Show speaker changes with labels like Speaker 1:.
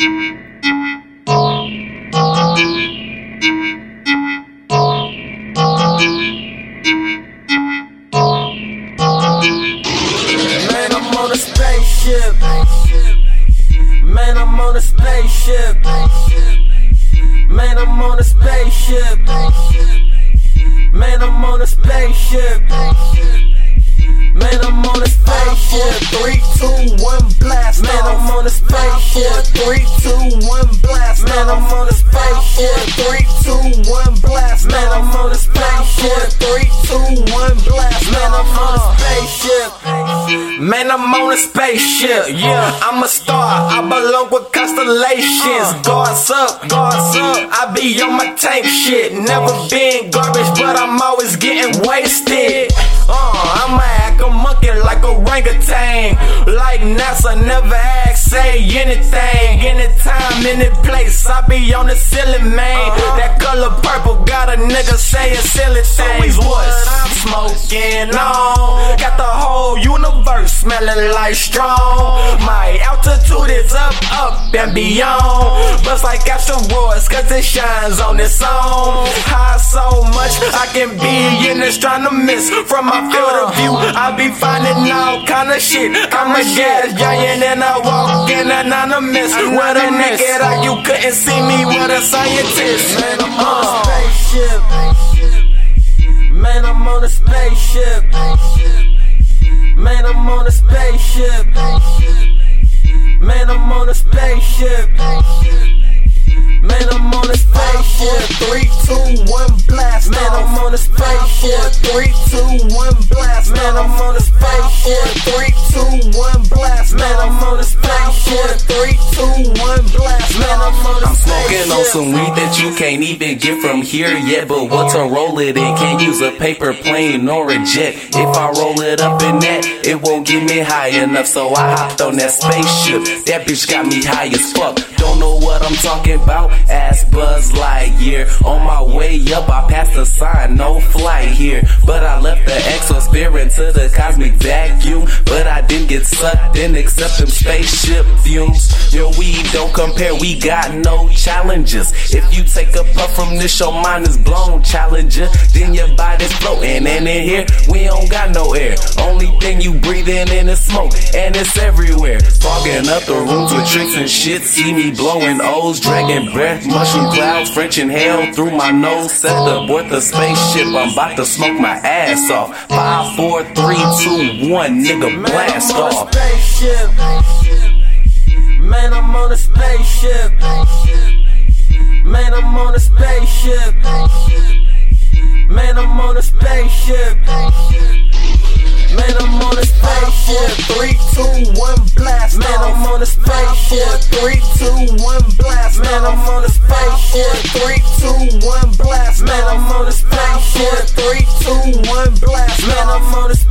Speaker 1: Man, I'm on a spaceship. Man, I'm on a spaceship. Man, I'm on a spaceship. Man, I'm on a spaceship. Man, I'm on a spaceship. Three, two, one, blast. Man, I'm on a spaceship. Three, two, one, blast. Man, I'm on a spaceship. Three, two, one, blast. Man, I'm on a spaceship. Three, two, one, blast. Man, I'm on a spaceship. Man, I'm on a spaceship. Yeah, I'm a star. I belong with constellations. Guards up, guards up. I be on my tank shit. Never been garbage, but I'm always getting wasted. Like a orangutan. Like NASA, never ask, say anything. Anytime, any place, I be on the ceiling, man. Uh-huh. That color purple got a nigga saying silly things. What I'm smoking on. Got the whole universe smelling like strong. My altitude is up, up and beyond. Bust like asteroids, cause it shines on its own. High so much, I can be an astronomist. From my field of view, I be finding all kind of shit. I'm a gas giant and I walk in anonymous. With a naked eye, you couldn't see me with a scientist. Man, I'm on a uh. spaceship. Man, I'm on a spaceship. Man, I'm on a spaceship. Man, I'm on a spaceship. Man, I'm on a spaceship. Three, two, one, blast. Man, I'm on a spaceship. Three, two, one, blast. Man, I'm on a spaceship. Three, two, one, blast. Man, I'm on a spaceship. Three, two, one, blast. I'm on
Speaker 2: some weed that you can't even get from here yet. But what to roll it in? Can't use a paper plane or a jet. If I roll it up in that, it won't get me high enough. So I hopped on that spaceship. That bitch got me high as fuck. Don't know what I'm talking about. Ask Buzz Lightyear. On my way up, I passed a sign, no flight here. But I left the exosphere into the cosmic vacuum. But I didn't get sucked in except them spaceship fumes. Your weed don't compare, we got no challenges. If you take a puff from this, your mind is blown, challenger. Then your body's floating, and in here, we don't got no air. Only thing you breathing in is smoke, and it's everywhere. Fogging up the rooms with tricks and shit. See me blowing O's, dragging breath, mushroom clouds, French inhale through my nose. Set the aboard the spaceship, I'm about to smoke my ass off. Five, four, three, two, one, nigga, blast
Speaker 1: Man, I'm on a
Speaker 2: off.
Speaker 1: spaceship. Man, I'm on a spaceship. Man, I'm on a spaceship. Man, I'm on a spaceship. Man, I'm on a spaceship. Three, two, one, blast. Man, I'm on a spaceship. Three, two, one, blast. Man, I'm on a spaceship. Three, two, one, blast. Man, I'm on a spaceship. Three, two, one, blast. Man, I'm on a spaceship.